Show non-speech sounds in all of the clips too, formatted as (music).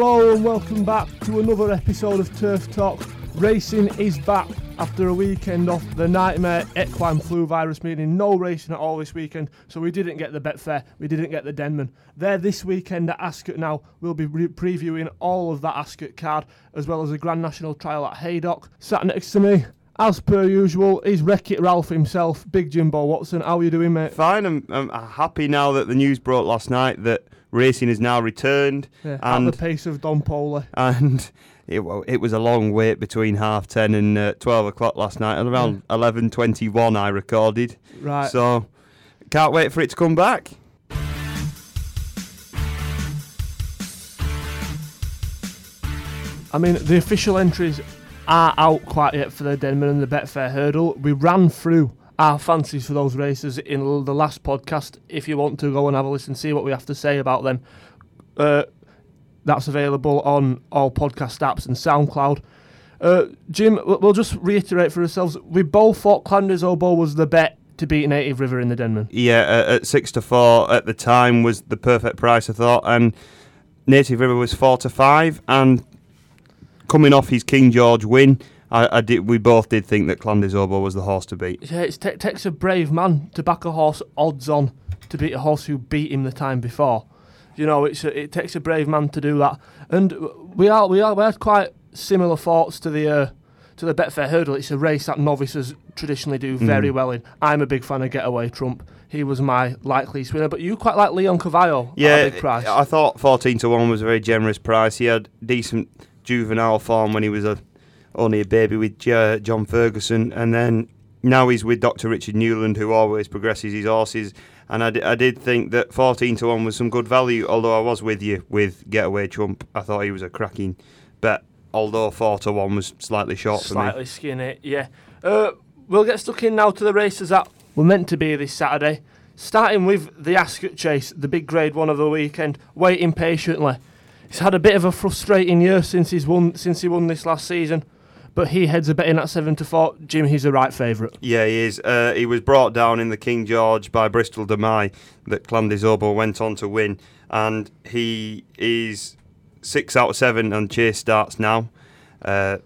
Hello and welcome back to another episode of Turf Talk. Racing is back after a weekend off the nightmare equine flu virus, meaning no racing at all this weekend. So we didn't get the Betfair, we didn't get the Denman. There this weekend at Ascot now. We'll be re- previewing all of that Ascot card as well as the Grand National Trial at Haydock. Sat next to me, as per usual, is Wreck It Ralph himself, Big Jimbo Watson. How are you doing, mate? Fine. I'm, I'm happy now that the news broke last night that racing is now returned. Yeah, and at the pace of Don Poli. and (laughs) it, it was a long wait between half ten and uh, twelve o'clock last night. At around eleven twenty one, I recorded. Right. So can't wait for it to come back. I mean, the official entries are out quite yet for the Denman and the Betfair hurdle. We ran through our fancies for those races in the last podcast. If you want to go and have a listen, see what we have to say about them. Uh, that's available on all podcast apps and SoundCloud. Uh, Jim, we'll just reiterate for ourselves. We both thought Clan Des Obeaux was the bet to beat Native River in the Denman. Yeah, uh, at six to four at the time was the perfect price, I thought, and Native River was four to five, and coming off his King George win, I, I did. We both did think that Clan Des Obeaux was the horse to beat. Yeah, it t- takes a brave man to back a horse odds on to beat a horse who beat him the time before. You know, it's a, it takes a brave man to do that, and we are we are we had quite similar thoughts to the uh, to the Betfair hurdle. It's a race that novices traditionally do very Mm. well in. I'm a big fan of Getaway Trump. He was my likely winner, but you quite like Leoncavallo Yeah, at a big price. I thought fourteen to one was a very generous price. He had decent juvenile form when he was a only a baby with J- John Ferguson, and then now he's with Dr. Richard Newland, who always progresses his horses. And I, I did think that 14 to 1 was some good value, although I was with you with Getaway Trump. I thought he was a cracking bet, although 4 to 1 was slightly short for me. Slightly skinny, yeah. Uh, we'll get stuck in now to the races that were meant to be this Saturday. Starting with the Ascot Chase, the big grade one of the weekend, waiting patiently. He's had a bit of a frustrating year since he's won since he won this last season, but he heads a bet in at seven to four. Jim, he's the right favourite. Yeah, he is. Uh, he was brought down in the King George by Bristol De Mai that Clan Des Obeaux went on to win, and he is six out of seven on chase starts now, uh,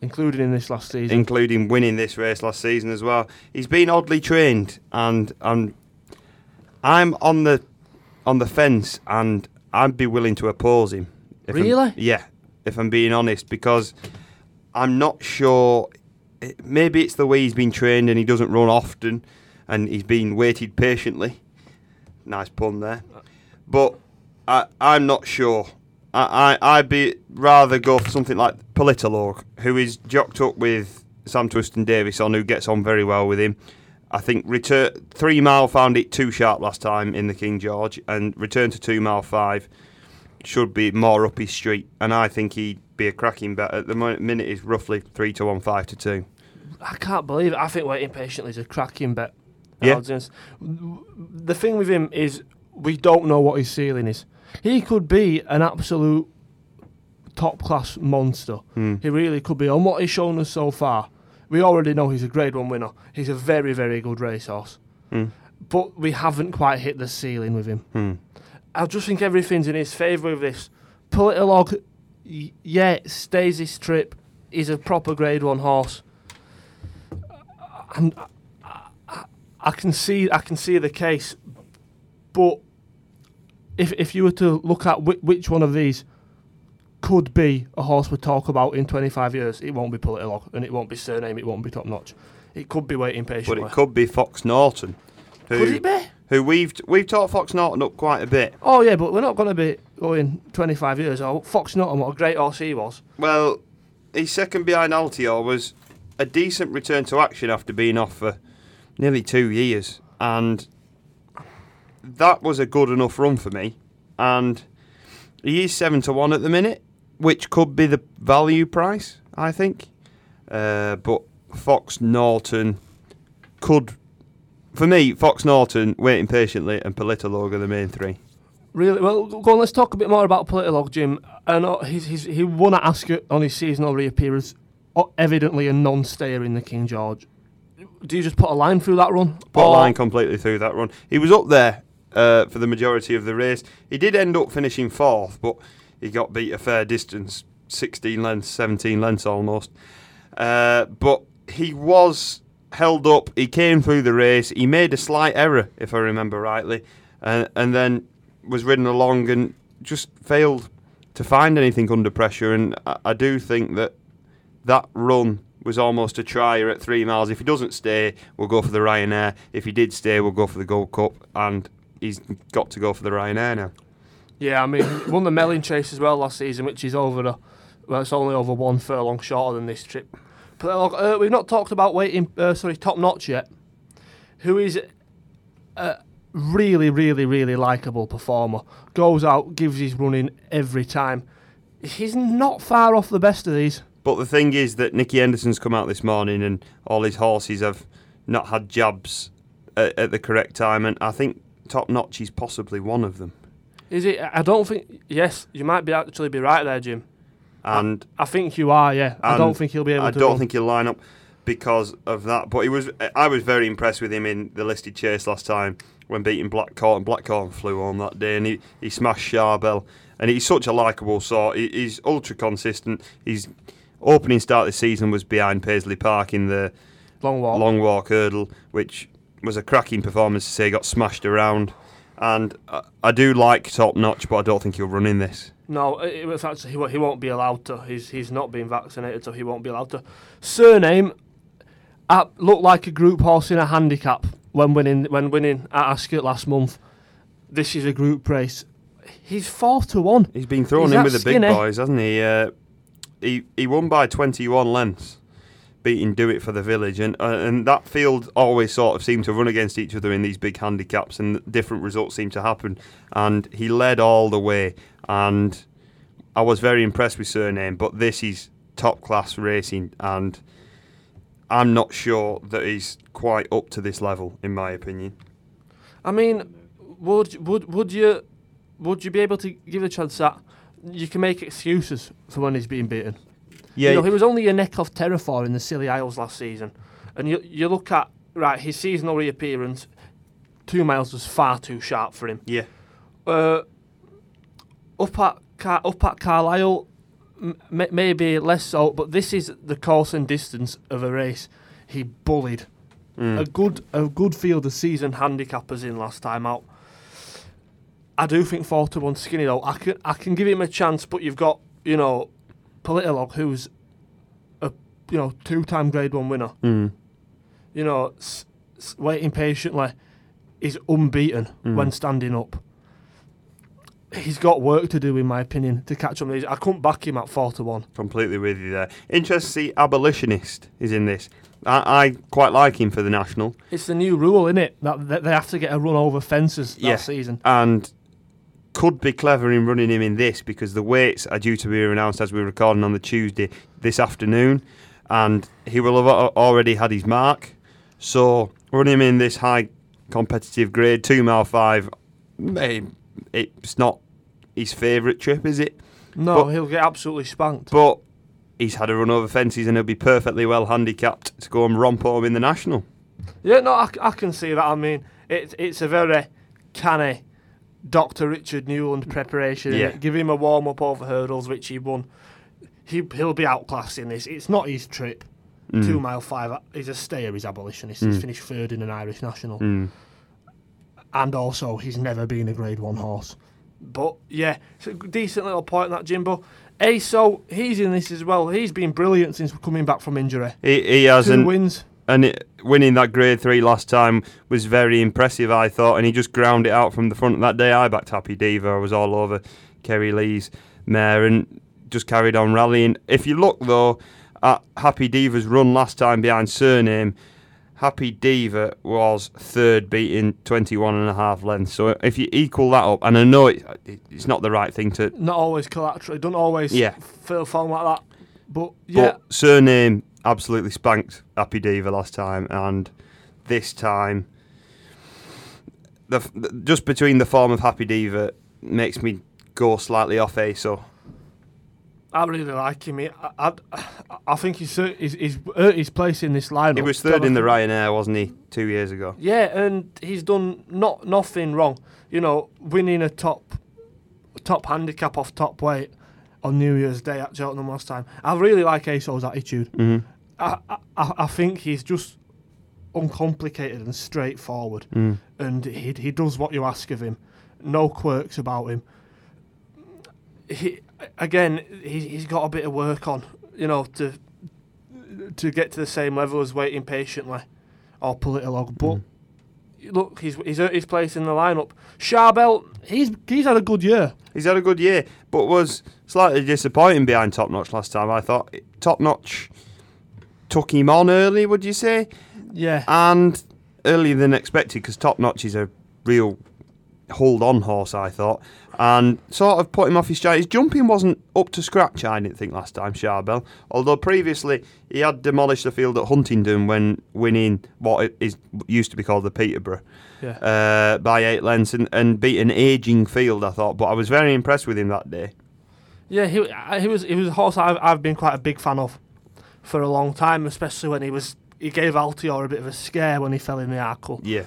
Included in this last season. including winning this race last season as well. He's been oddly trained, and and I'm on the on the fence, and I'd be willing to oppose him. if I'm- Really? yeah, if I'm being honest, because I'm not sure. Maybe it's the way he's been trained and he doesn't run often, and he's been waited patiently. Nice pun there, but I, I'm not sure. I, I I'd be rather go for something like Politologue, who is jocked up with Sam Twiston-Davies on, who gets on very well with him. I think return three mile found it too sharp last time in the King George, and return to two mile five should be more up his street. And I think he'd be a cracking bet. At the minute, is roughly three to one, five to two. I can't believe it. I think waiting patiently is a cracking bet. Yeah. Odds. The thing with him is we don't know what his ceiling is. He could be an absolute top class monster. Hmm. He really could be. On what he's shown us so far, we already know he's a grade one winner. He's a very, very good racehorse. Hmm. But we haven't quite hit the ceiling with him. Hmm. I just think everything's in his favour with this. Politologue, y- yeah, stays his trip. He's a proper grade one horse. I'm, I, I, I can see I can see the case, but if if you were to look at whi- which one of these could be a horse we talk about in 25 years, it won't be Politologue and it won't be Cyrname, it won't be top notch. It could be waiting patiently. But it could be Fox Norton, who Could it be? who we've we've taught Fox Norton up quite a bit. Oh yeah, but we're not going to be going 25 years. Oh, Fox Norton, what a great horse he was. Well, his second behind Altior was a decent return to action after being off for nearly two years, and that was a good enough run for me. And he is seven to one at the minute, which could be the value price, I think. Uh, but Fox Norton could, for me, Fox Norton waiting patiently and Politologue are the main three. Really well. Go on. Let's talk a bit more about Politologue, Jim. I know he's, he's he won at Ascot on his seasonal reappearance. Evidently a non-stayer in the King George. Do you just put a line through that run? Put a line completely through that run. He was up there uh, for the majority of the race. He did end up finishing fourth, but he got beat a fair distance, 16 lengths, 17 lengths almost. Uh, but he was held up. He came through the race. He made a slight error, if I remember rightly, and and then was ridden along and just failed to find anything under pressure. And I, I do think that that run was almost a trier at three miles. If he doesn't stay, we'll go for the Ryanair. If he did stay, we'll go for the Gold Cup. And he's got to go for the Ryanair now. Yeah, I mean, (coughs) won the Melling Chase as well last season, which is over a, well, it's only over one furlong shorter than this trip. But uh, we've not talked about waiting, uh, sorry, top notch yet. Who is a really, really, really likable performer. Goes out, gives his running every time. He's not far off the best of these. But the thing is that Nicky Henderson's come out this morning and all his horses have not had jabs at, at the correct time, and I think Top Notch is possibly one of them. Is it? I don't think. Yes, you might be actually be right there, Jim. And I think you are. Yeah, I don't think he'll be able to. I to. don't run. think he'll line up because of that. But he was. I was very impressed with him in the listed chase last time when beating Black Corton, and Black Corton flew home that day, and he, he smashed Charbel. And he's such a likable sort. He, he's ultra consistent. His opening start this season was behind Paisley Park in the long walk. long walk hurdle, which was a cracking performance to say. Got smashed around, and I, I do like top notch, but I don't think he'll run in this. No, it was actually he, won't- he won't be allowed to. He's he's not being vaccinated, so he won't be allowed to. Cyrname, uh, looked like a group horse in a handicap when winning when winning at Ascot last month. This is a group race. He's four to one. He's been thrown He's in with the big boys, hasn't he? Uh, he he won by 21 lengths, beating Do It for the Village, and uh, and that field always sort of seemed to run against each other in these big handicaps, and different results seemed to happen. And he led all the way, and I was very impressed with Cyrname. But this is top class racing, and I'm not sure that he's quite up to this level, in my opinion. I mean, would would would you would you be able to give a chance that you can make excuses for when he's being beaten? Yeah, You know, he was only a neck off Terrefort in the Scilly Isles last season. And you, you look at, right, his seasonal reappearance, two miles was far too sharp for him. yeah. Uh, up, at Car- up at Carlisle, m- maybe less so, but this is the course and distance of a race. He bullied Mm. a good a good field of seasoned handicappers in last time out. I do think four to one skinny though. I can I can give him a chance, but you've got you know, Politologue who's a you know two time Grade One winner. Mm. You know, s- s- waiting patiently is unbeaten Mm. when standing up. He's got work to do, in my opinion, to catch up. with these. I couldn't back him at four to one. Completely with you there. Interesting to see Abolitionist is in this. I, I quite like him for the National. It's the new rule, isn't it? That, that they have to get a run over fences that Yeah. season. and could be clever in running him in this because the weights are due to be announced as we're recording on the Tuesday this afternoon, and he will have already had his mark. So running him in this high competitive grade, two mile five, eh, it's not his favourite trip, is it? No, But- he'll get absolutely spanked. But he's had a run over fences and he'll be perfectly well handicapped to go and romp home in the national. Yeah, no, I can see that. I mean, it, it's a very canny Dr. Richard Newland preparation. Yeah. Give him a warm up over hurdles, which he won. He, he'll be outclassed in this. It's not his trip. Mm. Two mile five. He's a stayer, he's abolitionist. He's finished third in an Irish national. Mm. And also, he's never been a grade one horse. But yeah, it's a decent little point that Jimbo. ASO, he's in this as well. He's been brilliant since coming back from injury. He, he has, Two and, wins. and it, winning that grade three last time was very impressive, I thought, and he just ground it out from the front. That day I backed Happy Diva, I was all over Kerry Lee's mare and just carried on rallying. If you look though at Happy Diva's run last time behind Cyrname, Happy Diva was third, beating 21 and a half lengths. So if you equal that up, and I know it, it's not the right thing to, Not always collateral. Don't always Yeah. feel form like that. But yeah, But Cyrname absolutely spanked Happy Diva last time, and this time, the, the just between the form of Happy Diva makes me go slightly off ASO. I really like him. He- I, I, I think he's, he's he's earned his place in this lineup. He was third in the Ryanair, wasn't he, two years ago? Yeah, and he's done not nothing wrong. You know, winning a top top handicap off top weight on New Year's Day at Cheltenham last time. I really like Aso's attitude. Mm-hmm. I, I, I think he's just uncomplicated and straightforward, Mm. and he he does what you ask of him. No quirks about him. He again, he, he's got a bit of work on, you know, to to get to the same level as waiting patiently or Politologue. But Mm. look, he's he's earned his place in the lineup. Charbel, he's he's had a good year. He's had a good year, but was slightly disappointing behind Top Notch last time. I thought Top Notch took him on early, would you say? Yeah, And earlier than expected, because Top Notch is a real hold on horse, I thought. And sort of put him off his stride. His jumping wasn't up to scratch, I didn't think, last time, Charbel. Although previously he had demolished the field at Huntingdon when winning what is used to be called the Peterborough yeah. uh, by eight lengths and, and beat an ageing field, I thought. But I was very impressed with him that day. Yeah, he he was he was a horse I've I've been quite a big fan of for a long time, especially when he was he gave Altior a bit of a scare when he fell in the Arkle. Yeah.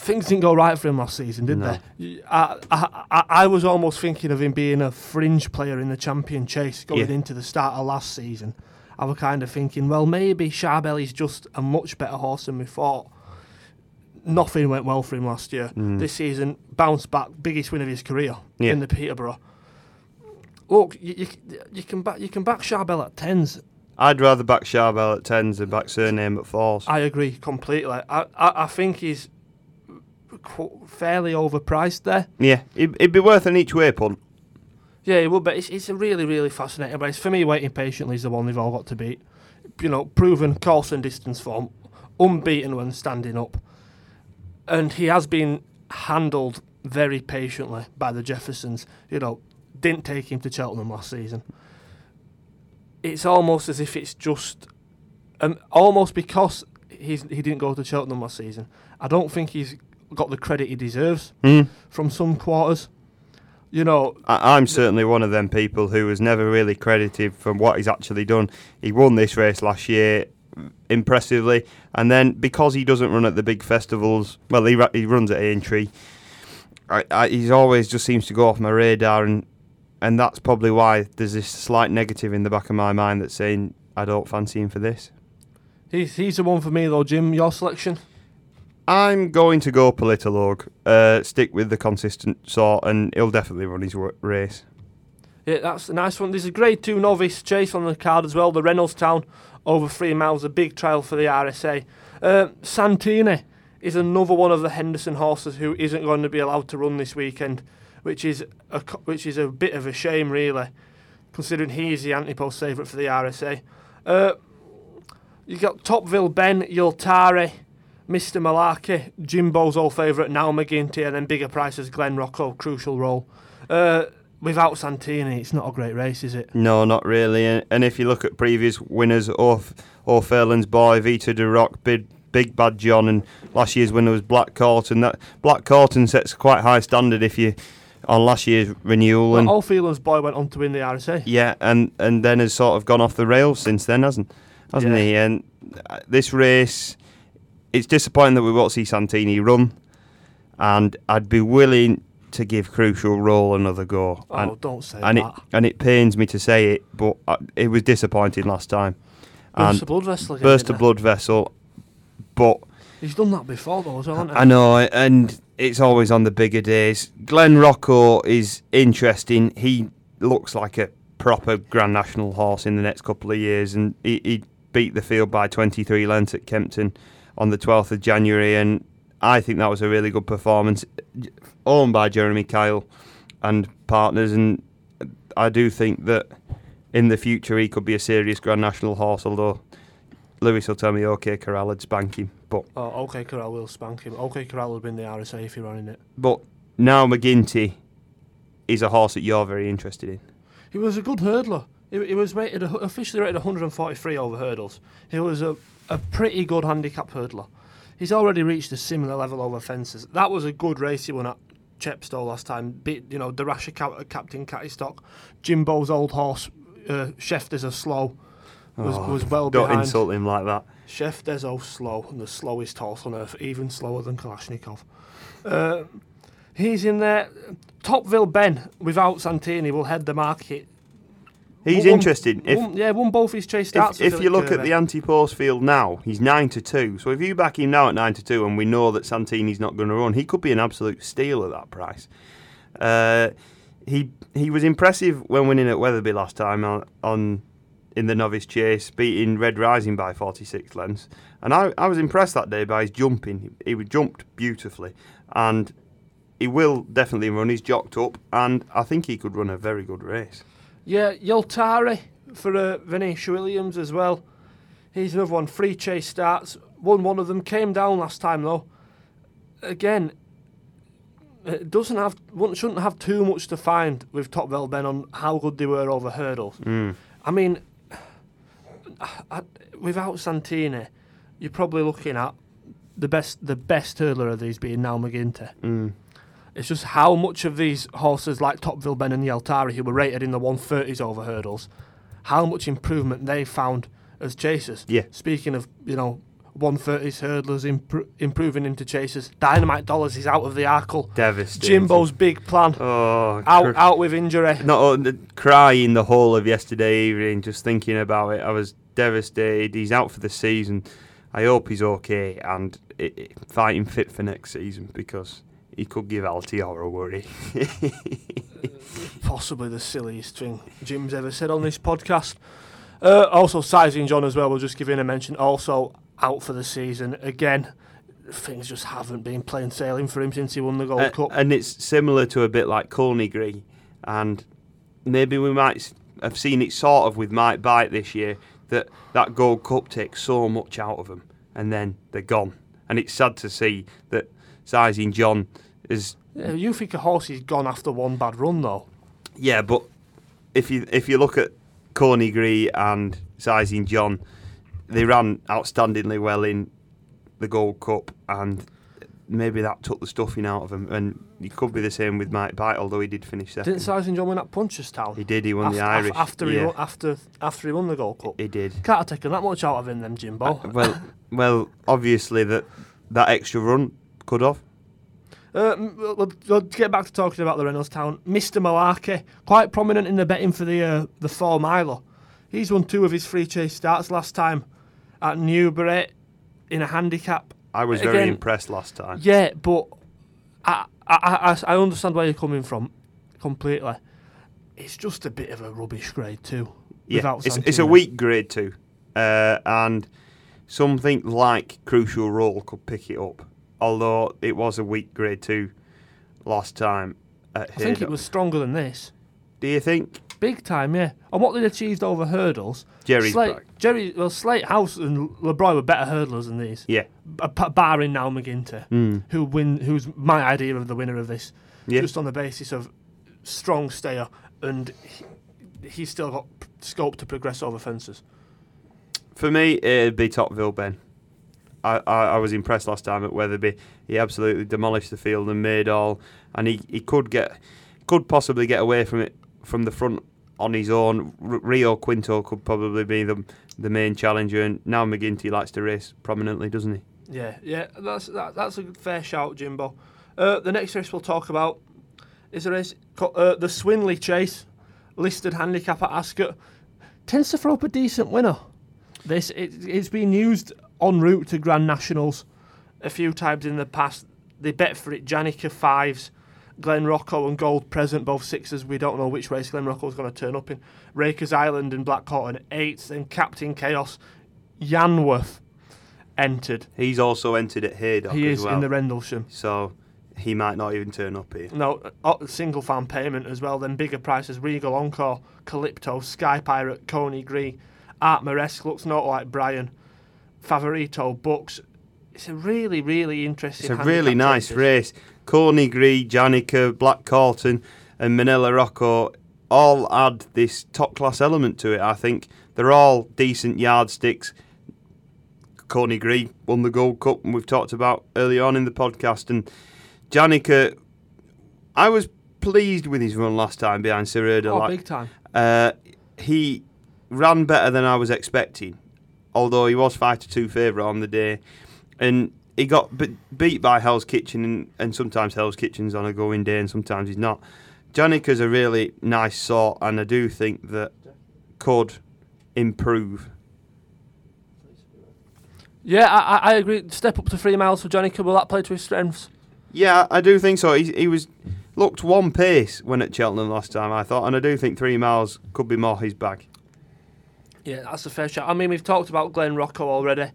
Things didn't go right for him last season, did No. they? I, I I was almost thinking of him being a fringe player in the champion chase going Yeah. into the start of last season. I was kind of thinking, well, maybe Charbel is just a much better horse than we thought. Nothing went well for him last year. Mm. This season, bounced back, biggest win of his career Yeah. in the Peterborough. Look, you, you, you can back you can back Charbel at tens. I'd rather back Charbel at tens than back Cyrname at fours. I agree completely. I, I, I think he's fairly overpriced there. yeah, it'd, it'd be worth an each way punt. Yeah, it would, but it's, it's a really, really fascinating race. For me, waiting patiently is the one they've all got to beat. You know, proven course and distance form, unbeaten when standing up, and he has been handled very patiently by the Jeffersons. You know, didn't take him to Cheltenham last season. It's almost as if it's just, um, almost because he's he didn't go to Cheltenham last season. I don't think he's got the credit he deserves Mm. from some quarters. You know, I, I'm certainly one of them people who was never really credited for what he's actually done. He won this race last year impressively, and then because he doesn't run at the big festivals, well, he he runs at Aintree. I, I, he's always just seems to go off my radar, and and that's probably why there's this slight negative in the back of my mind that's saying I don't fancy him for this. He's, he's the one for me though, Jim. Your selection? I'm going to go Politologue, uh, stick with the consistent sort, and he'll definitely run his race. Yeah, that's a nice one. There's a grade two novice chase on the card as well. The Reynoldstown over three miles, a big trial for the RSA. Uh, Santini is another one of the Henderson horses who isn't going to be allowed to run this weekend, which is a which is a bit of a shame, really, considering he is the anti-post favourite for the RSA. Uh, you got Topville Ben, Yultari, Mr. Malarkey, Jimbo's old favourite now McGinty, and then bigger prices Glen Rocco, crucial role. Uh, without Santini, it's not a great race, is it? No, not really. And, if you look at previous winners, Orf, O'Faolains Boy, Vyta Du Roc, Big, Big Bad John, and last year's winner was Black Corton. That Black Corton sets quite high standard if you on last year's renewal. Well, and O'Faolains Boy went on to win the RSA. yeah, and and then has sort of gone off the rails since then, hasn't hasn't Yeah. he? And uh, this race, it's disappointing that we won't see Santini run, and I'd be willing to give Crucial Role another go. Oh, and, don't say and it that. and it pains me to say it, but uh, it was disappointing last time. Burst And a blood vessel again. burst a blood vessel, but? He's done that before though, hasn't he? I know, and it's always on the bigger days. Glenn Rocco is interesting. He looks like a proper Grand National horse in the next couple of years, and he, he beat the field by 23 lengths at Kempton on the 12th of January, and I think that was a really good performance, owned by Jeremy Kyle and partners, and I do think that in the future he could be a serious Grand National horse, although Lewis will tell me, OK, Corral would spank him, but Oh, OK Corral will spank him. OK Corral would win the RSA if he ran in it. But now McGinty is a horse that you're very interested in. He was a good hurdler. He, he was rated officially rated 143 over hurdles. He was a, a pretty good handicap hurdler. He's already reached a similar level over fences. That was a good race he won at Chepstow last time. Beat you know Cap- Captain Cattystock, Jimbo's old horse. Uh, Chef Des slow was Oh, was well Don't behind. insult him like that. Chef Deso slow and the slowest horse on earth, even slower than Kalashnikov. Uh, He's in there. Topville Ben without Santini will head the market. He's Won- interesting. If won, yeah, won both his chase starts. if, if you look at the anti-post field now, he's nine to two. So if you back him now at nine to two, and we know that Santini's not going to run, he could be an absolute steal at that price. Uh, he he was impressive when winning at Wetherby last time on, on in the novice chase, beating Red Rising by 46 lengths. And I, I was impressed that day by his jumping. He, he jumped beautifully, and he will definitely run. He's jocked up, and I think he could run a very good race. Yeah, Yoltari for uh, Venetia Williams as well. He's another one. Free chase starts. Won one of them. Came down last time though. Again, it doesn't have shouldn't have too much to find with Top Ben on how good they were over hurdles. Mm. I mean, I, without Santini, you're probably looking at the best the best hurdler of these being now McGinty. Mm. It's just how much of these horses like Topville Ben and Yeltari, who were rated in the 130s over hurdles, how much improvement they found as chasers. Yeah. Speaking of, you know, 130s hurdlers impro- improving into chasers, Dynamite Dollars is out of the Arkle. Devastating. Jimbo's big plan, Oh, out cr- out with injury. not uh, crying the whole of yesterday evening, just thinking about it. I was devastated. He's out for the season. I hope he's okay and i i fighting fit for next season because he could give Altiora a worry. (laughs) Possibly the silliest thing Jim's ever said on this podcast. Uh, also, Sizing John as well, we'll just give in a mention. Also, out for the season. Again, things just haven't been plain sailing for him since he won the Gold Uh, Cup. and it's similar to a bit like Colney and maybe we might have seen it sort of with Might Bite this year that that Gold Cup takes so much out of them and then they're gone. And it's sad to see that Sizing John is Yeah, you think a horse is gone after one bad run, though? Yeah, but if you if you look at Coneygree and Sizing John, they ran outstandingly well in the Gold Cup, and maybe that took the stuffing out of them. And it could be the same with Might Bite, although he did finish second. Didn't Sizing John win at Punchestown? he did. He won Af- the Irish. after he yeah, won, after after he won the Gold Cup. he did. Can't have taken that much out of him, then Jimbo. Uh, well, well, obviously that that extra run could have. Uh, we'll, we'll- get back to talking about the Reynoldstown. Mr. Malarkey, quite prominent in the betting for the uh, the four miler. He's won two of his free chase starts last time at Newbury in a handicap. I was very impressed last time. Yeah, but I, I, I, I understand where you're coming from completely. It's just a bit of a rubbish grade too. Yeah, it's, it's a weak grade two, uh, and something like Crucial Role could pick it up. Although it was a weak grade two last time. At I think it was stronger than this. Do you think Big time, yeah. And what they achieved over hurdles. Jerry's Slate, back? Jerry, well, Slate House and LeBroy were better hurdlers than these. Yeah, B- barring now McGinty, Mm. who win, who's my idea of the winner of this, yeah. just on the basis of strong stayer, and he, he's still got scope to progress over fences. For me, it'd be Topville Ben. I, I, was impressed last time at Wetherby. He absolutely demolished the field and made all, and he, he could get could possibly get away from it from the front on his own. Rio Quinto could probably be the the main challenger, and now McGinty likes to race prominently, doesn't he? Yeah, yeah, that's that, that's a fair shout, Jimbo. Uh, the next race we'll talk about is a race called uh, the Swinley Chase, listed handicap at Ascot. Tends to throw up a decent winner. This it, it's been used en route to Grand Nationals a few times in the past. They bet for it. Janika fives, Glen Rocco and Gold Present, both sixes. We don't know which race Glen Rocco's going to turn up in. Rakers Island and Black Corton eights, and Captain Chaos, Yanworth entered. He's also entered at Haydock He as is well, in the Rendlesham. so he might not even turn up here. No, uh, Singlefarmpayment as well. Then bigger prices: Regal Encore, Calipto, Sky Pirate, Coneygree, Art Maresque looks not like Brian, Favorito, books. It's a really, really interesting. It's a really nice races. race. Corny Gree, Janika, Black Corton, and Manila Rocco all add this top class element to it. I think they're all decent yardsticks. Coneygree won the Gold Cup, and we've talked about early on in the podcast. And Janika, I was pleased with his run last time behind Sir Erda. Oh, like, big time. uh, he ran better than I was expecting, although he was five to two favourite on the day, and he got be- beat by Hell's Kitchen, and, and sometimes Hell's Kitchen's on a going day, and sometimes he's not. Janika's a really nice sort, and I do think that could improve. Yeah, I, I- agree. Step up to three miles for Janika. Will that play to his strengths? Yeah, I do think so. He, he was looked one pace when at Cheltenham last time, I thought, and I do think three miles could be more his bag. Yeah, that's a fair shot. I mean, we've talked about Glen Rocco already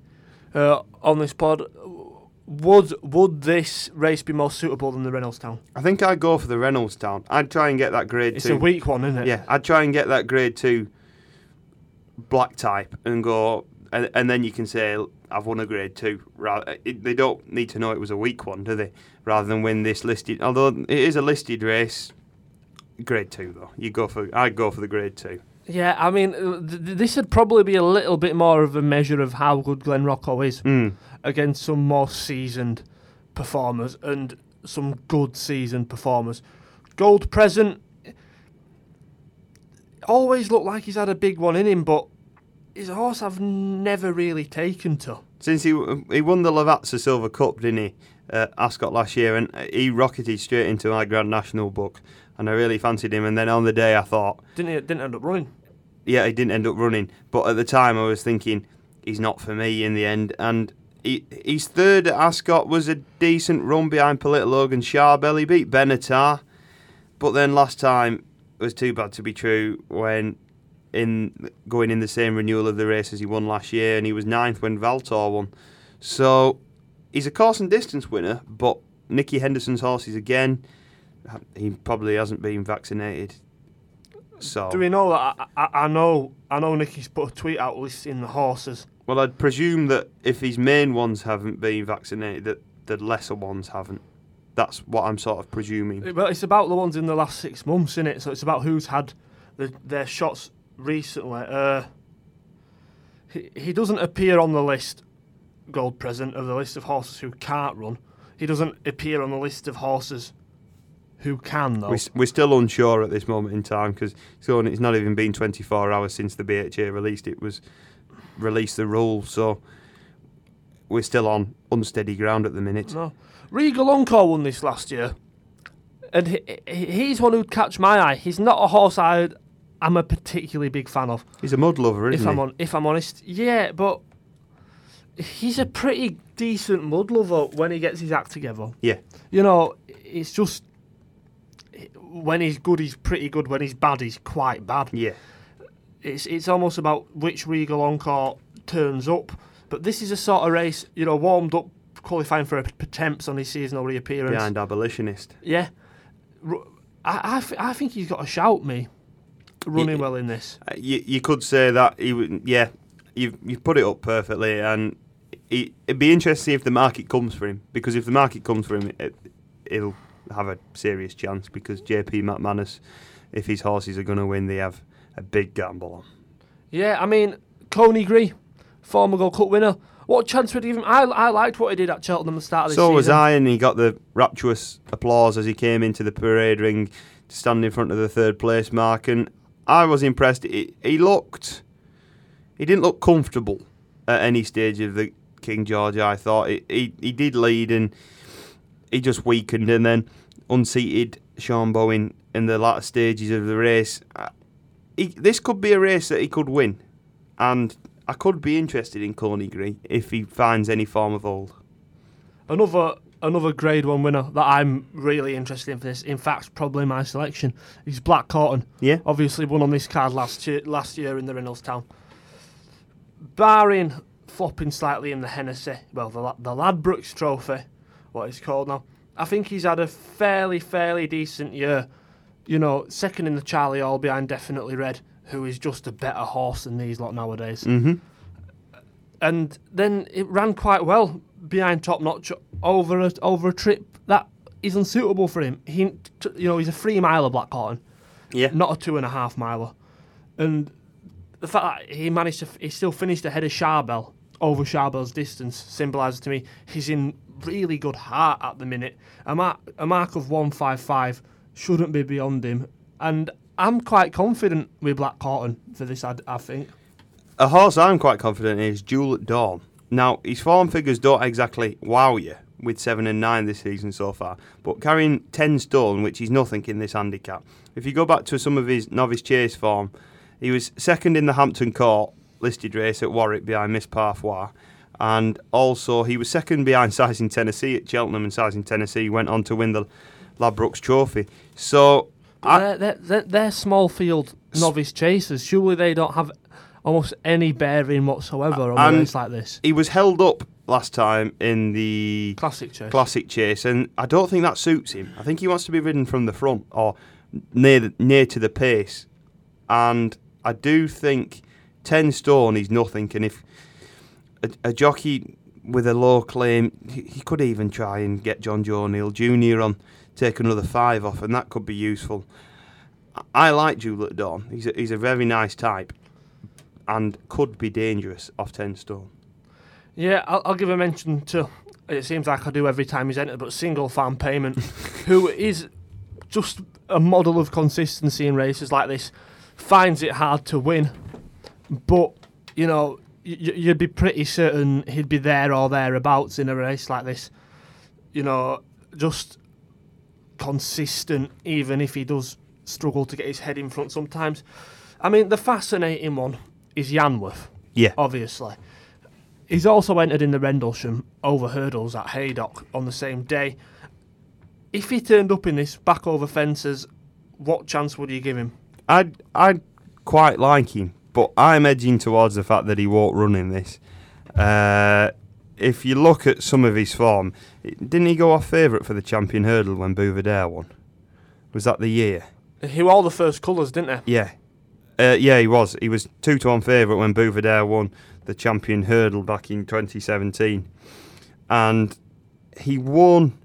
uh, on this pod. Would would this race be more suitable than the Reynoldstown? I think I'd go for the Reynoldstown. I'd try and get that grade It's two. a weak one, isn't it? Yeah, I'd try and get that grade two black type and go, and, and then you can say I've won a grade two. Rather, they don't need to know it was a weak one, do they? Rather than win this listed, although it is a listed race, grade two though. You go for, I'd go for the grade two. Yeah, I mean, uh, th- th- this would probably be a little bit more of a measure of how good Glen Rocco is Mm. against some more seasoned performers and some good seasoned performers. Gold present always looked like he's had a big one in him, but his horse I've never really taken to. Since he he won the Lavazza Silver Cup, didn't he, at Ascot last year, and he rocketed straight into my Grand National book, and I really fancied him. And then on the day, I thought, Didn't he, didn't end up running. yeah, he didn't end up running. But at the time, I was thinking he's not for me in the end. And he, his third at Ascot was a decent run behind Polite Logan Charbel. He beat Benatar, but then last time was too bad to be true when in going in the same renewal of the race as he won last year, and he was ninth when Valtor won. So he's a course and distance winner, but Nicky Henderson's horses again. He probably hasn't been vaccinated. So Do we know that? I, I, I know I know Nicky's put a tweet out listing the horses. Well, I'd presume that if his main ones haven't been vaccinated, that the lesser ones haven't. That's what I'm sort of presuming. Well, it's about the ones in the last six months, isn't it? So it's about who's had the, their shots recently. Uh, he, he doesn't appear on the list, gold present, of the list of horses who can't run. He doesn't appear on the list of horses who can, though. We're, we're still unsure at this moment in time because it's, it's not even been 24 hours since the BHA released it was released the rule. So we're still on unsteady ground at the minute. No. Regal Encore won this last year. And he, he- he's one who'd catch my eye. He's not a horse I, I'm a particularly big fan of. He's a mud lover, isn't if I'm he? on, if I'm honest, yeah, but he's a pretty decent mud lover when he gets his act together. Yeah. You know, it's just when he's good, he's pretty good. When he's bad, he's quite bad. Yeah. It's it's almost about which Regal Encore turns up. But this is a sort of race, you know, warmed up, qualifying for a attempts on his seasonal reappearance. Behind abolitionist. Yeah, I I, th- I think he's got a shout. Me running Ye- well in this. Uh, you, you could say that he would, yeah, you've you've put it up perfectly, and he, it'd be interesting to see if the market comes for him because if the market comes for him, it, he'll have a serious chance because JP McManus, if his horses are going to win, they have a big gamble on. Yeah, I mean, Coneygree, former Gold Cup winner. What chance would he even? I, I liked what he did at Cheltenham at the start of this So season. was I, and he got the rapturous applause as he came into the parade ring to stand in front of the third place mark, and I was impressed. He, he looked, he didn't look comfortable at any stage of the King George. I thought he he, he did lead, and he just weakened, and then unseated Sean Bowen in the latter stages of the race. Uh, He, this could be a race that he could win, and I could be interested in Coneygree if he finds any form of hold. Another another Grade One winner that I'm really interested in for this. In fact, probably my selection is Black Corton. Yeah. Obviously, won on this card last year last year in the Reynoldstown. Barring flopping slightly in the Hennessy, well, the the Ladbrokes Trophy, what it's called now. I think he's had a fairly fairly decent year. You know, second in the Charlie Hall behind Definitely Red, who is just a better horse than these lot nowadays Mm-hmm. and then it ran quite well behind top notch over a, over a trip that is unsuitable for him. He, t- you know, he's a three miler Black Corton, Yeah. not a two and a half miler, and the fact that he managed to, f- he still finished ahead of Charbel over Charbel's distance symbolises to me he's in really good heart at the minute. A mark, a mark of one five five shouldn't be beyond him, and I'm quite confident with Black Corton for this. I, I think. A horse I'm quite confident in is Jewel at Dawn. Now, his form figures don't exactly wow you with 7 and 9 this season so far, but carrying 10 stone, which is nothing in this handicap. If you go back to some of his novice chase form, he was second in the Hampton Court listed race at Warwick behind Miss Parfois, and also he was second behind (laughs) Sizing Tennessee at Cheltenham, and Sizing Tennessee went on to win the Ladbrokes Trophy. So, I, they're, they're, they're, small field novice chasers. Surely they don't have almost any bearing whatsoever on race like this. he was held up last time in the Classic chase. classic chase, and I don't think that suits him. I think he wants to be ridden from the front or near the, near to the pace, and I do think ten stone is nothing. And if a, a jockey with a low claim, he, he could even try and get Jonjo O'Neill Jr. on, take another five off, and that could be useful. I- I like Juliet Dawn. He's a, he's a very nice type, and could be dangerous off ten stone. Yeah, I'll, I'll give a mention to. It seems like I do every time he's entered, but Singlefarmpayment, (laughs) who is just a model of consistency in races like this, finds it hard to win, but you know you'd be pretty certain he'd be there or thereabouts in a race like this. You know, just consistent, even if he does struggle to get his head in front sometimes. I mean, the fascinating one is Yanworth Yeah. obviously. He's also entered in the Rendlesham over hurdles at Haydock on the same day. If he turned up in this back over fences, what chance would you give him? I'd I'd quite like him, but I'm edging towards the fact that he won't run in this. Uh, if you look at some of his form, didn't he go off favourite for the champion hurdle when Buveur D'Air won? Was that the year? He wore the first colours, didn't he? Yeah, uh, yeah, he was. He was two to one favourite when Buveur D'Air won the champion hurdle back in 2017, and he won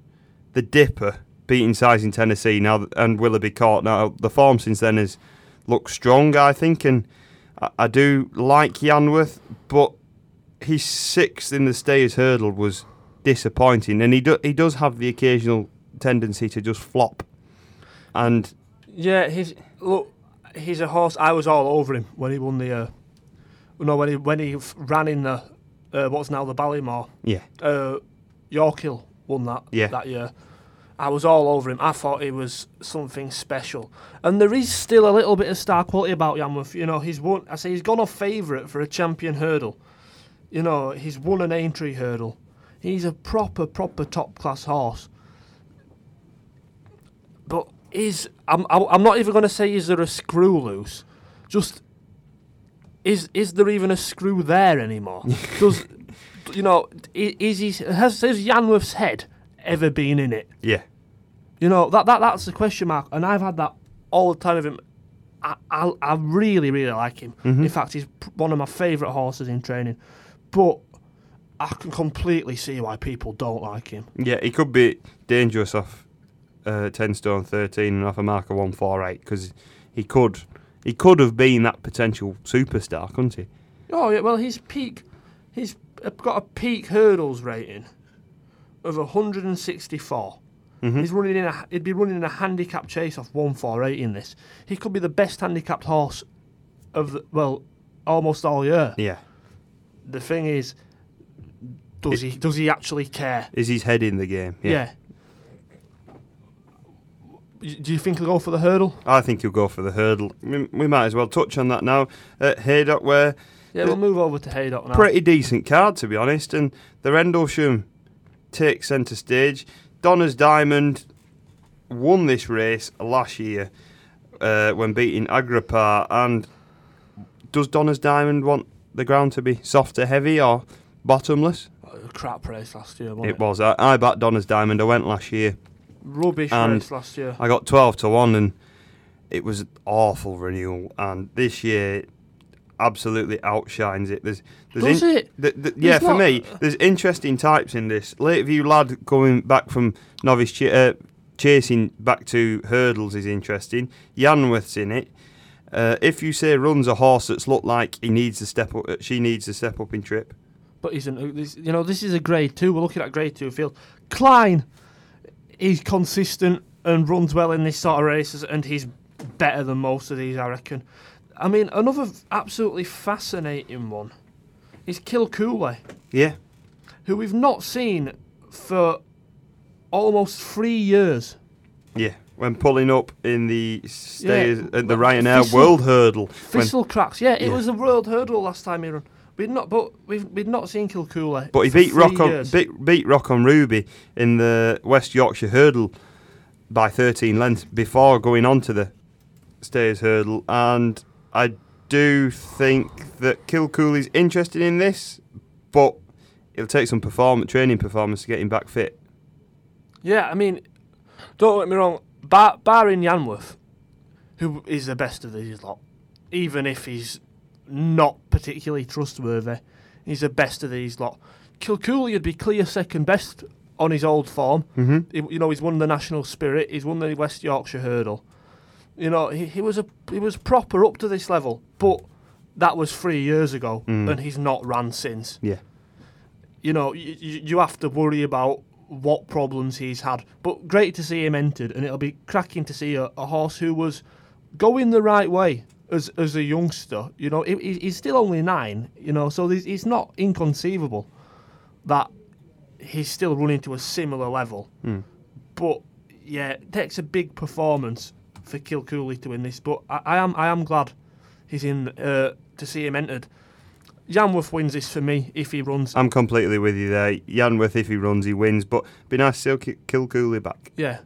the Dipper, beating Sizing Tennessee now and Willoughby Court. Now the form since then has looked strong, I think, and I, I do like Yanworth, but his sixth in the Stayers hurdle was disappointing, and he do, he does have the occasional tendency to just flop, and Yeah, he's look. He's a horse. I was all over him when he won the. Uh, no, when he when he ran in the uh, what's now the Ballymore. yeah, Uh, Yorkhill won that Yeah. that year. I was all over him. I thought he was something special, and there is still a little bit of star quality about Yanworth. You know, he's won. I say he's gone off favourite for a champion hurdle. You know, he's won an Aintree hurdle. He's a proper, proper top class horse. But is I'm I'm not even going to say is there a screw loose, just is is there even a screw there anymore? (laughs) Does you know is he has has Yanworth's head ever been in it? yeah. You know that that that's the question mark, and I've had that all the time of him. I I, I really really like him. In fact, he's one of my favourite horses in training, but I can completely see why people don't like him. Yeah, he could be dangerous off uh, ten stone thirteen and off a marker one four eight because he could he could have been that potential superstar, couldn't he? Oh yeah, well his peak, he's got a peak hurdles rating of 164. Mhm. He's running in a he'd be running in a handicap chase off 148 in this. He could be the best handicapped horse of the, well almost all year. Yeah. The thing is, does he does he actually care? Is his head in the game? Yeah. Y- Do you think he'll go for the hurdle? I think he'll go for the hurdle. We, we might as well touch on that now. At Haydock, where Yeah, we'll move over to Haydock now. pretty decent card to be honest, and the Rendlesham takes centre stage. Donna's Diamond won this race last year uh, when beating Agrippa. And does Donna's Diamond want the ground to be soft to heavy or bottomless? A crap race last year, wasn't it? It was. I, I backed Donna's Diamond. I went last year. Rubbish And- race last year. I got 12 to 1 and it was an awful renewal. And this year absolutely outshines it. There's, there's Does it? th- th- yeah, There's for not- me, there's interesting types in this. Lakeview lad coming back from novice ch- uh, chasing back to hurdles is interesting. Yanworth's in it. Uh, if you say runs a horse that's looked like he needs to step up, uh, she needs to step up in trip. but he's an, this, you know this is a grade two. We're looking at grade two field. Klein, he's consistent and runs well in this sort of races, and he's better than most of these, I reckon. I mean, another absolutely fascinating one is Kilcooley, Yeah. who we've not seen for almost three years. Yeah. When pulling up in the stairs Yeah, at the Ryanair Thistle- World Hurdle. Thistle cracks. Yeah, it Yeah. was a world hurdle last time he ran. We'd not, but we've we'd not seen Kilcooley. But he beat Rock on years. beat, beat Rock on Ruby in the West Yorkshire Hurdle by 13 lengths before going on to the Stayers Hurdle, and I do think that Kilcooley's interested in this, but it'll take some perform training performance to get him back fit. Yeah, I mean, don't get me wrong. Bar, barring Yanworth, who is the best of these lot, even if he's not particularly trustworthy, he's the best of these lot. Kilcooley would be clear second best on his old form. Mm-hmm. He, you know, he's won the National Spirit. He's won the West Yorkshire Hurdle. You know, he, he was a he was proper up to this level, but that was three years ago, Mm. and he's not ran since Yeah. you know, you, you have to worry about what problems he's had. But great to see him entered, and it'll be cracking to see a, a horse who was going the right way as as a youngster. You know, he, he- he's still only nine. You know, so it's not inconceivable that he's still running to a similar level. Mm. But yeah, it takes a big performance for Kilcooley to win this. But I, I am I am glad he's in uh, to see him entered. Yanworth wins this for me if he runs. I'm completely with you there. Yanworth, if he runs, he wins, but be nice to see Kilcooley back. Yeah.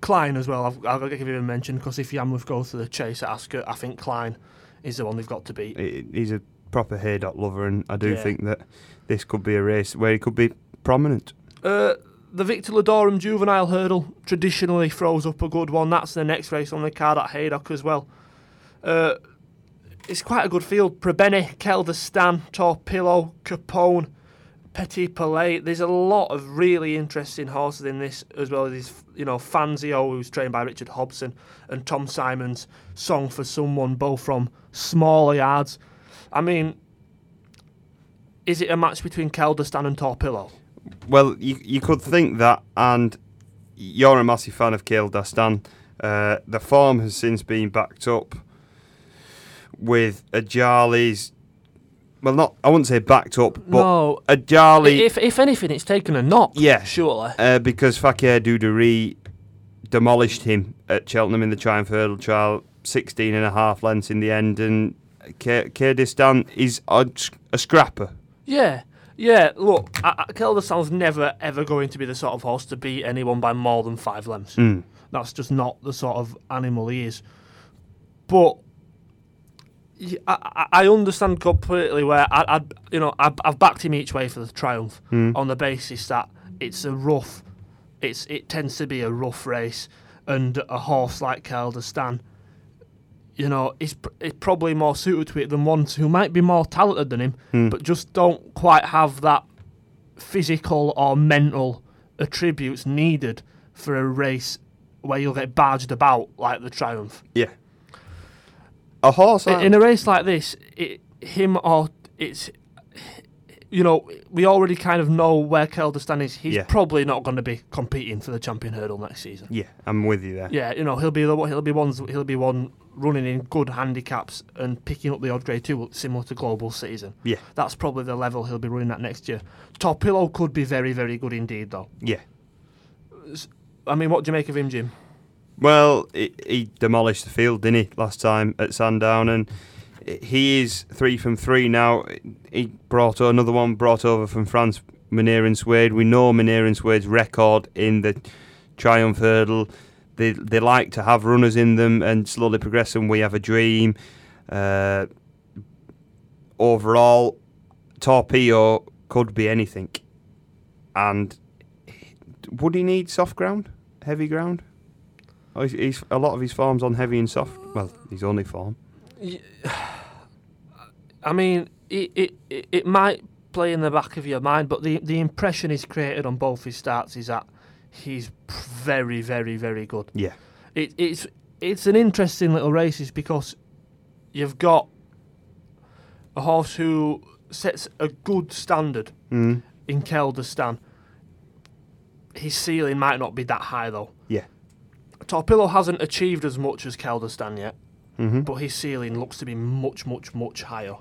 Clyne as well. I've, to give him a mention because if Yanworth goes to the chase at Ascot, I think Clyne is the one they've got to beat. He's a proper haydock lover, and I do Yeah. think that this could be a race where he could be prominent. Uh, the Victor Ludorum Juvenile Hurdle traditionally throws up a good one. That's the next race on the card at Haydock as well. Uh, it's quite a good field. Prebene, Quel Destin, Torpillo, Capone, Petit Palais. There's a lot of really interesting horses in this, as well as you know, Fanzio, who's trained by Richard Hobson, and Tom Symonds' Song for Someone, both from smaller yards. I mean, is it a match between Quel Destin and Torpillo? Well, you you could think that, and you're a massive fan of Quel Destin. Uh, the form has since been backed up with a Jarley's. Well, not I wouldn't say backed up, but no, a Jarley. if if anything, it's taken a knock. Yeah. surely. uh, because Fakir D'oudairies demolished him at Cheltenham in the Triumph Hurdle trial, 16 and a half lengths in the end, and Quel Destin is a, a scrapper. Yeah, yeah. Look, I, I, never ever going to be the sort of horse to beat anyone by more than five lengths. Mm. That's just not the sort of animal he is. But I understand completely where I, I you know, I've, I've backed him each way for the triumph Mm. on the basis that it's a rough, it's it tends to be a rough race, and a horse like Quel Destin, you know, pr- is probably more suited to it than ones who might be more talented than him, Mm. but just don't quite have that physical or mental attributes needed for a race where you'll get barged about like the Triumph. Yeah. A horse. In, in a race like this, it, him or it's, you know, we already kind of know where Quel Destin is. He's Yeah. probably not going to be competing for the champion hurdle next season. yeah, I'm with you there. Yeah, you know, he'll be the he'll be ones he'll be one running in good handicaps and picking up the odd grade two, similar to global season. Yeah. That's probably the level he'll be running at next year. Torpillo could be very, very good indeed, though. Yeah. I mean, what do you make of him, Jim? Well, he, he demolished the field, didn't he, last time at Sandown, and he is three from three now. He brought another one brought over from France, Munir and Souede. We know Munir and Souede's record in the Triumph Hurdle. They they like to have runners in them and slowly progress. We have a dream. Uh, overall, Torpedo could be anything, and would he need soft ground, heavy ground? He's, he's a lot of his form's on heavy and soft. Well, his only form. I mean, it, it, it, might play in the back of your mind, but the, the impression he's created on both his starts is that he's very, very, very good. Yeah. It, it's it's an interesting little race, is because you've got a horse who sets a good standard Mm. in Quel Destin. His ceiling might not be that high though. Yeah. Torpillo hasn't achieved as much as Quel Destin yet, Mm-hmm. but his ceiling looks to be much, much, much higher.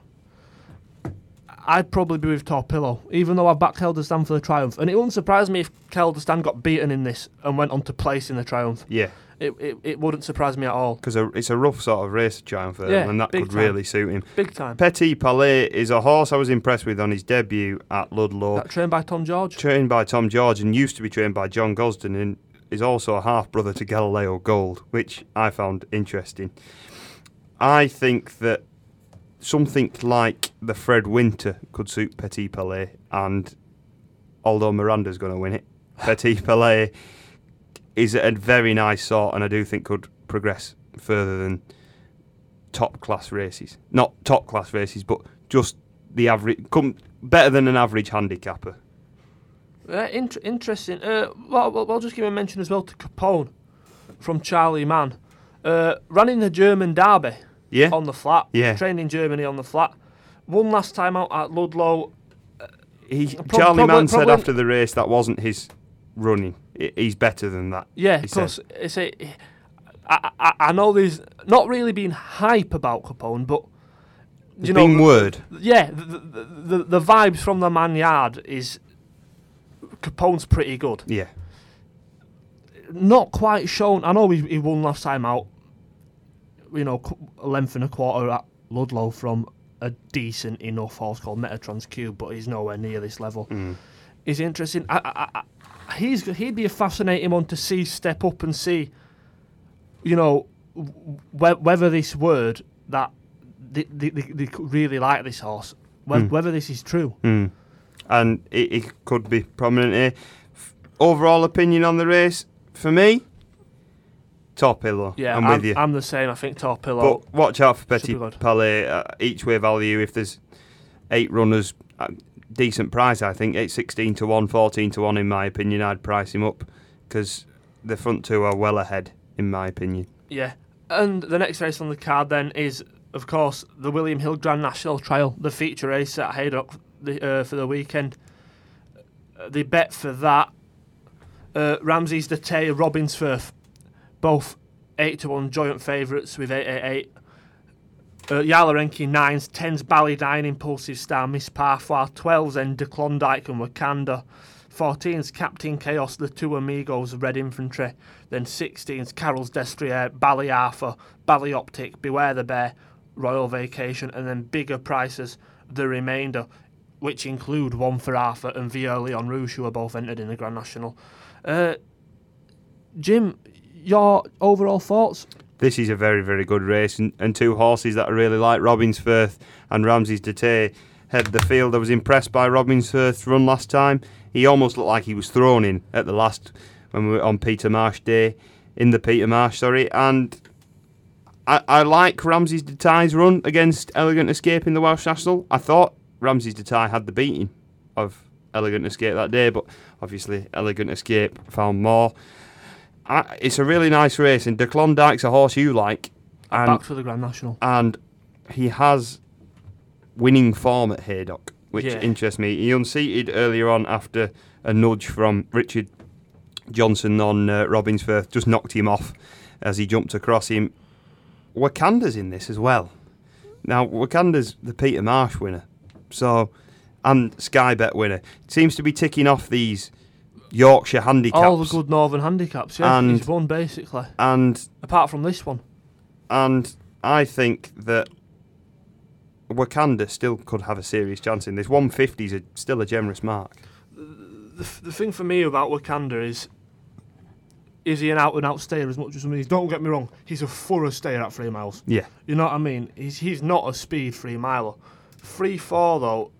I'd probably be with Torpillo, even though I've backed Quel Destin for the Triumph. And it wouldn't surprise me if Quel Destin got beaten in this and went on to place in the Triumph. Yeah, It, it, it wouldn't surprise me at all. because it's a rough sort of race to Triumph, for Yeah, and that could time. really suit him. Big time. Petit Palais is a horse I was impressed with on his debut at Ludlow. That trained by Tom George. trained by Tom George and used to be trained by John Gosden and is also a half brother to Galileo Gold, which I found interesting. I think that something like the Fred Winter could suit Petit Palais, and although Miranda's going to win it, Petit (laughs) Palais is a very nice sort, and I do think could progress further than top class races. Not top class races, but just the average, come better than an average handicapper. Uh, int- interesting. Uh, well, well, I'll just give a mention as well to Capone from Charlie Mann. Uh, ran in the German derby Yeah. on the flat. Yeah. Trained in Germany on the flat. One last time out at Ludlow. Uh, he, Prob- Charlie probably- Mann said after the race that wasn't his running. He's better than that. Yeah, because it's a. I, I, I know there's not really been hype about Capone, but you know, been word. yeah, the, the, the, the vibes from the Mann yard is Capone's pretty good. Yeah. Not quite shown. I know he, he won last time out. You know, a length and a quarter at Ludlow from a decent enough horse called Metatrons Cube, but he's nowhere near this level. Mm. Is interesting. I, I, I, he's he'd be a fascinating one to see step up and see. You know, wh- whether this word that they, they, they, really like this horse, whe- Mm. whether this is true. Mm. And it, it could be prominent here. Overall opinion on the race, for me, Torpillo. Yeah, I'm, I'm, with you. I'm the same. I think Torpillo. but watch out for Petit. Palais. Uh, each way value, if there's eight runners, uh, decent price, I think. 8 16 to 1, 14 to 1, in my opinion. I'd price him up because the front two are well ahead, in my opinion. Yeah. And the next race on the card then is, of course, the William Hill Grand National Trial, the feature race at Haydock the, uh, for the weekend. Uh, The bet for that, uh, Ramses de Teillee, Robinsfirth, both 8 to 1 joint favourites with 888. Uh, Yala Enki 9s, 10s Bally Ballydine, Impulsive Star, Miss Parfois, 12s then De Klondike and Wakanda. 14s Captain Chaos, the two Amigos, Red Infantry. Then 16s Carole's Destrier, Bally Arthur, Ballyoptic, Beware the Bear, Royal Vacation, and then bigger prices, the remainder, which include one for Arthur and Vieux Lion Rouge, who are both entered in the Grand National. Uh, Jim, your overall thoughts? This is a very, very good race, and, and two horses that I really like, Robinsfirth and Ramses de Teillee, head the field. I was impressed by Robinsfirth's run last time. He almost looked like he was thrown in at the last when we were on Peter Marsh Day, in the Peter Marsh, sorry, and I, I like Ramses de Teillee's run against Elegant Escape in the Welsh National. I thought Ramses de Teillee had the beating of Elegant Escape that day, but obviously Elegant Escape found more. I, it's a really nice race, and De Klondike's a horse you like, and Back to the Grand National. and he has winning form at Haydock, which Yeah. interests me. He unseated earlier on after a nudge from Richard Johnson on uh, Robinsfirth, just knocked him off as he jumped across him. Wakanda's in this as well. Now, Wakanda's the Peter Marsh winner, so and Sky Bet winner. Seems to be ticking off these Yorkshire handicaps. All the good Northern handicaps, yeah. And- He's won basically, and apart from this one. and I think that Wakanda still could have a serious chance in this. 150 is a, still a generous mark. The, the thing for me about Wakanda is, is he an out and out stayer as much as some of these? Don't get me wrong, he's a thorough stayer at three miles. Yeah, You know what I mean? He's he's not a speed three miler. Three four though.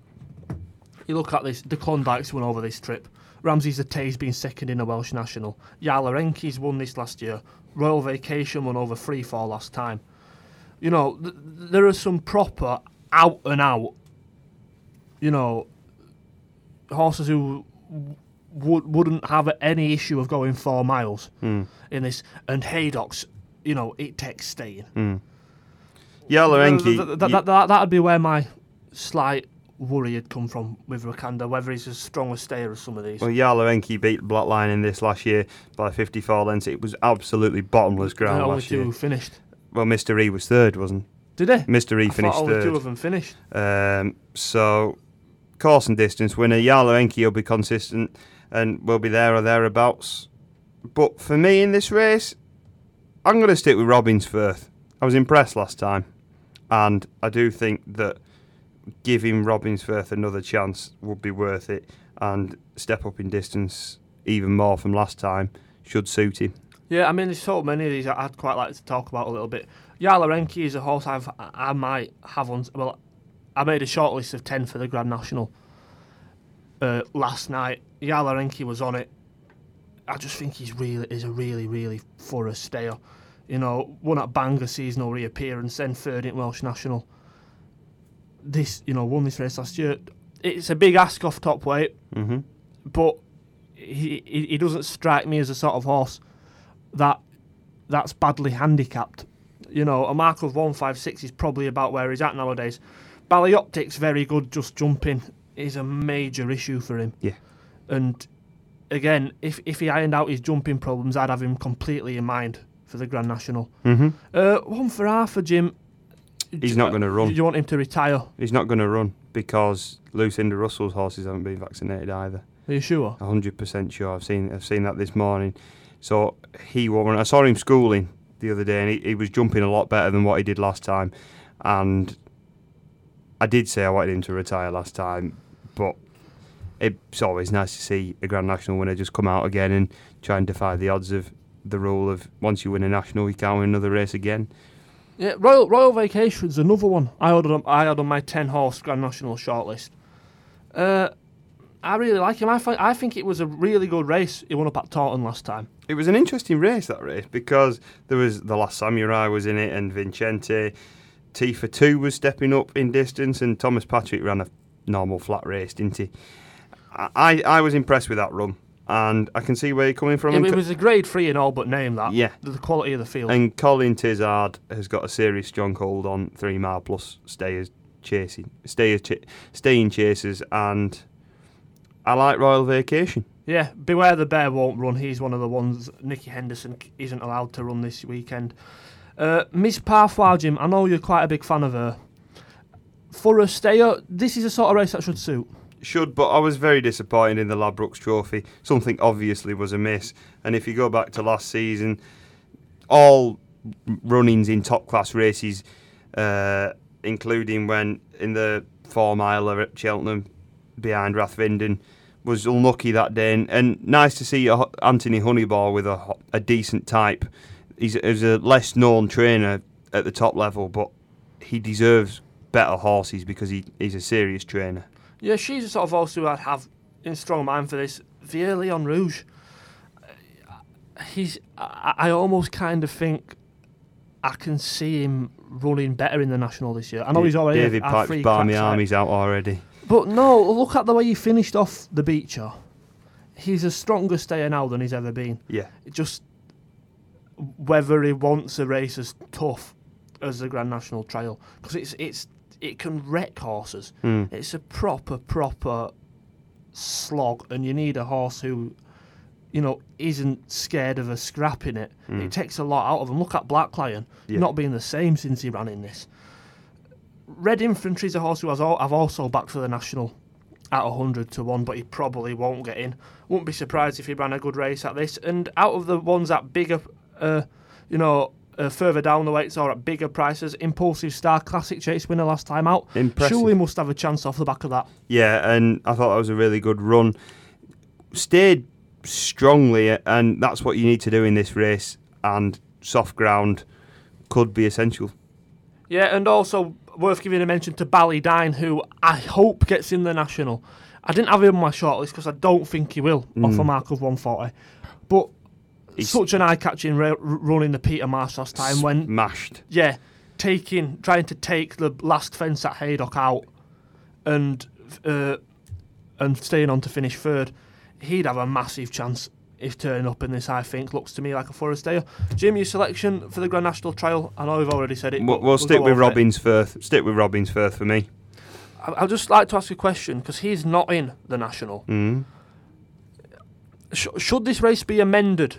You look at this. The Klondike's won over this trip. Ramses de Teillee's been second in a Welsh national. Yala Enki's won this last year. Royal Vacation won over three four last time. You know, th- th- there are some proper out and out. You know, horses who w- would wouldn't have any issue of going four miles mm. in this. And Haydock's, you know, it takes staying. Mm. Yala Enki, Th- th- th- that, that, that'd be where my slight worry had come from with Wakanda, whether he's as strong a stayer as some of these. well, Yala Enki beat Blaklion in this last year by 54 lengths. It was absolutely bottomless ground only last year. who finished. Well, Mr. E was third, wasn't Did he? Mr. E I finished only two third. of them finished. Um, so course and distance winner. Yala Enki will be consistent and will be there or thereabouts. But for me in this race, I'm going to stick with Robinsfirth. I was impressed last time, and I do think that giving Robinsfirth another chance would be worth it, and step up in distance even more from last time should suit him. Yeah, I mean, there's so many of these I'd quite like to talk about a little bit. Yala Enki is a horse I've I might have on. Well, I made a short list of ten for the Grand National uh, last night. Yala Enki was on it. I just think he's really is a really really a stayer. You know, won at Bangor seasonal reappearance, then third in Welsh National. This, you know, won this race last year. It's a big ask off top weight, Mm-hmm. but he, he he doesn't strike me as a sort of horse that that's badly handicapped. You know, a mark of one five six is probably about where he's at nowadays. Ballyoptic's very good, just jumping is a major issue for him. Yeah. And again, if if he ironed out his jumping problems, I'd have him completely in mind for the Grand National. Mm-hmm. Uh, one for Arthur, Jim. He's not going to run. Do you want him to retire? He's not going to run because Lucinda Russell's horses haven't been vaccinated either. Are you sure? hundred percent sure. I've seen I've seen that this morning. So he won't run. I saw him schooling the other day, and he, he was jumping a lot better than what he did last time. And I did say I wanted him to retire last time, but it's always nice to see a Grand National winner just come out again and try and defy the odds of the rule of once you win a national, you can't win another race again. Yeah, Royal Royal Vacation's another one. I ordered on I had on my ten horse Grand National shortlist. Uh, I really like him. I I think it was a really good race. He won up at Taunton last time. It was an interesting race that race because there was the last Samurai was in it and Vicente. Tifa two was stepping up in distance and Thomas Patrick ran a normal flat race, didn't he? I, I was impressed with that run and I can see where you're coming from. It, it was a grade three in all but name that. Yeah. The, the quality of the field. and Colin Tizzard has got a serious stronghold on three mile plus stayers chasing stayers ch- staying chasers and I like Royal Vacation. yeah, Beware the Bear won't run. He's one of the ones Nicky Henderson isn't allowed to run this weekend. Uh, Miss Parfois, Jim, I know you're quite a big fan of her. For a stayer, this is a sort of race that should suit. Should, but I was very disappointed in the Ladbrokes Trophy. Something obviously was amiss. And if you go back to last season, all runnings in top class races, uh, including when in the four miler at Cheltenham behind Rathvinden, was unlucky that day. And, and nice to see Anthony Honeyball with a, a decent type. He's, he's a less known trainer at the top level, but he deserves better horses because he, he's a serious trainer. Yeah, she's the sort of horse who I'd have in strong mind for this. Vieux Lion Rouge. Uh, He's. I, I almost kind of think I can see him running better in the national this year. I know he's already David three Barmy cracks at it. Army's out already. But no, look at the way he finished off the Beecher. He's a stronger stayer now than he's ever been. Yeah. It just whether he wants a race as tough as the Grand National Trial because it's it's it can wreck horses. Mm. It's a proper proper slog, and you need a horse who, you know, isn't scared of a scrap in it. It takes a lot out of him. Look at Blaklion, Yeah. not being the same since he ran in this. Red Infantry is a horse who has al- I've also backed for the national at 100 to 1, but he probably won't get in. Wouldn't be surprised if he ran a good race at this. And out of the ones that bigger, uh, you know, uh, further down the weights or at bigger prices, Impulsive Star Classic Chase winner last time out. Impressive. Surely must have a chance off the back of that. Yeah, and I thought that was a really good run. Stayed strongly, and that's what you need to do in this race. And soft ground could be essential. Yeah, and also worth giving a mention to Ballydine, who I hope gets in the national. I didn't have him on my shortlist because I don't think he will off a mark of 140. But He's such an eye-catching ra- r- run in the Peter Marsh last time when smashed. yeah, taking trying to take the last fence at Haydock out and uh, and staying on to finish third, he'd have a massive chance if turning up in this. I think looks to me like a Forest Dale. Jim, your selection for the Grand National Trial? I know we've already said it. We'll, we'll stick with it. Robinsfirth. Stick with Robinsfirth for me. I- I'd just like to ask you a question because he's not in the national. Mm. Sh- should this race be amended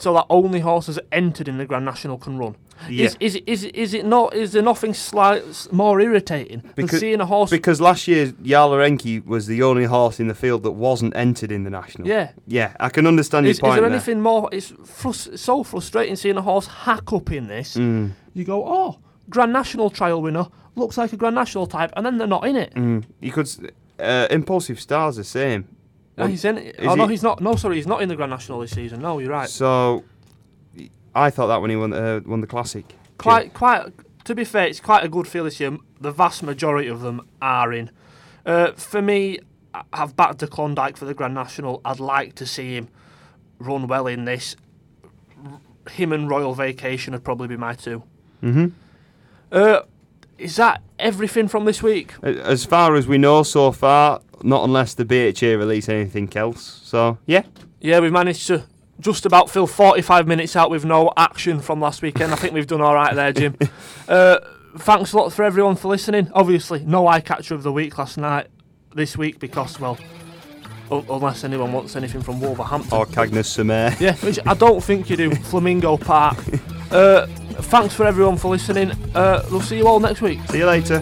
so that only horses entered in the Grand National can run. Yeah. Is, is, is, is it not? Is there nothing slight more irritating than Because- seeing a horse? Because last year, Yala Enki was the only horse in the field that wasn't entered in the national. yeah. Yeah, I can understand your Is, is there there. anything more? It's frus- so frustrating seeing a horse hack up in this. Mm, You go, oh, Grand National trial winner looks like a Grand National type, and then they're not in it. mm. You could. Uh, Impulsive Stars the same. Oh, he's in it. is Oh no, he- he's not. No, sorry, he's not in the Grand National this season. No, you're right. So, I thought that when he won uh, won the classic. Quite, quite. To be fair, it's quite a good feel this year. The vast majority of them are in. Uh, for me, I've backed to Klondike for the Grand National. I'd like to see him run well in this. Him and Royal Vacation would probably be my two. hmm Uh, is that everything from this week? As far as we know so far, not unless the BHA release anything else. So yeah, Yeah, we've managed to just about fill 45 minutes out with no action from last weekend. I think we've done all right there, Jim. (laughs) uh, thanks a lot for everyone for listening. Obviously, no eye catcher of the week last night, this week, because, well, unless anyone wants anything from Wolverhampton. or Cagnes-sur-Mer. (laughs) Yeah, which I don't think you do. (laughs) Flamingo Park. Uh, thanks for everyone for listening. Uh, we'll see you all next week. See you later.